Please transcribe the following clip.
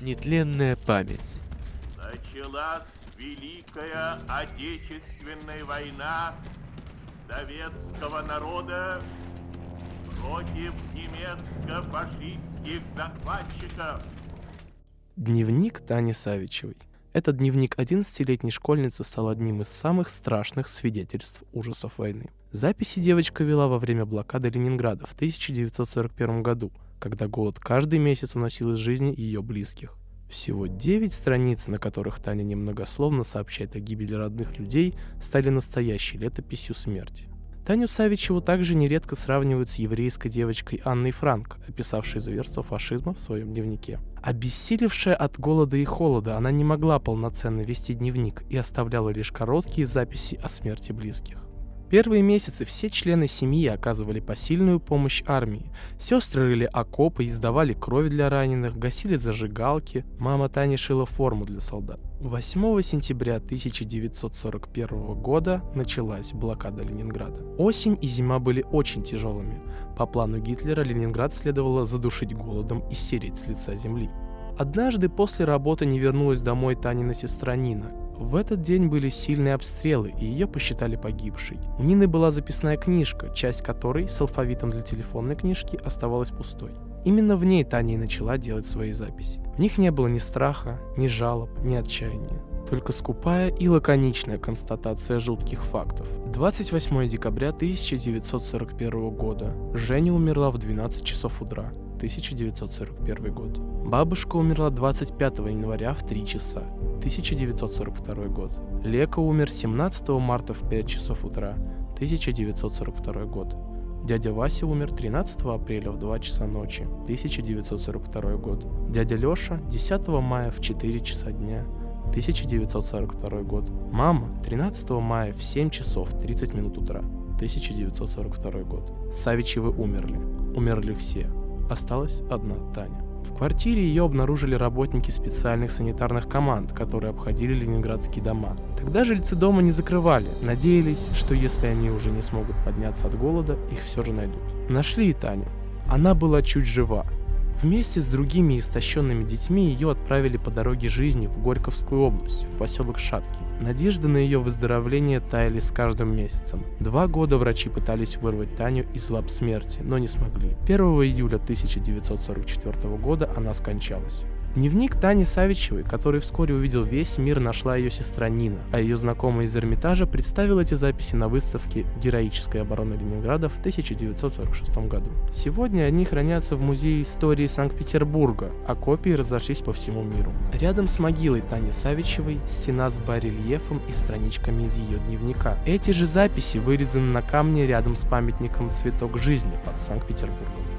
Нетленная память. Началась Великая Отечественная война советского народа против немецко-фашистских захватчиков. Дневник Тани Савичевой. Этот дневник 11-летней школьницы стал одним из самых страшных свидетельств ужасов войны. Записи девочка вела во время блокады Ленинграда в 1941 году, когда голод каждый месяц уносил из жизни ее близких. Всего 9 страниц, на которых Таня немногословно сообщает о гибели родных людей, стали настоящей летописью смерти. Таню Савичеву также нередко сравнивают с еврейской девочкой Анной Франк, описавшей зверство фашизма в своем дневнике. Обессилевшая от голода и холода, она не могла полноценно вести дневник и оставляла лишь короткие записи о смерти близких. Первые месяцы все члены семьи оказывали посильную помощь армии. Сестры рыли окопы, издавали кровь для раненых, гасили зажигалки. Мама Тани шила форму для солдат. 8 сентября 1941 года началась блокада Ленинграда. Осень и зима были очень тяжелыми. По плану Гитлера Ленинград следовало задушить голодом и стереть с лица земли. Однажды после работы не вернулась домой Танина сестра Нина. В этот день были сильные обстрелы, и ее посчитали погибшей. У Нины была записная книжка, часть которой с алфавитом для телефонной книжки оставалась пустой. Именно в ней Таня и начала делать свои записи. В них не было ни страха, ни жалоб, ни отчаяния. Только скупая и лаконичная констатация жутких фактов. 28 декабря 1941 года. Женя умерла в 12 часов утра. 1941 год. Бабушка умерла 25 января в 3 часа. 1942 год. Лека умер 17 марта в 5 часов утра, 1942 год. Дядя Вася умер 13 апреля в 2 часа ночи, 1942 год. Дядя Лёша 10 мая в 4 часа дня, 1942 год. Мама 13 мая в 7 часов 30 минут утра, 1942 год. Савичевы умерли. Умерли все. Осталась одна Таня. В квартире ее обнаружили работники специальных санитарных команд, которые обходили ленинградские дома. Тогда жильцы дома не закрывали, надеялись, что если они уже не смогут подняться от голода, их все же найдут. Нашли и Таню. Она была чуть жива, Вместе с другими истощенными детьми ее отправили по дороге жизни в Горьковскую область, в поселок Шатки. Надежды на ее выздоровление таяли с каждым месяцем. Два года врачи пытались вырвать Таню из лап смерти, но не смогли. 1 июля 1944 года она скончалась. Дневник Тани Савичевой, который вскоре увидел весь мир, нашла ее сестра Нина, а ее знакомая из Эрмитажа представила эти записи на выставке «Героическая оборона Ленинграда» в 1946 году. Сегодня они хранятся в Музее истории Санкт-Петербурга, а копии разошлись по всему миру. Рядом с могилой Тани Савичевой стена с барельефом и страничками из ее дневника. Эти же записи вырезаны на камне рядом с памятником «Цветок жизни» под Санкт-Петербургом.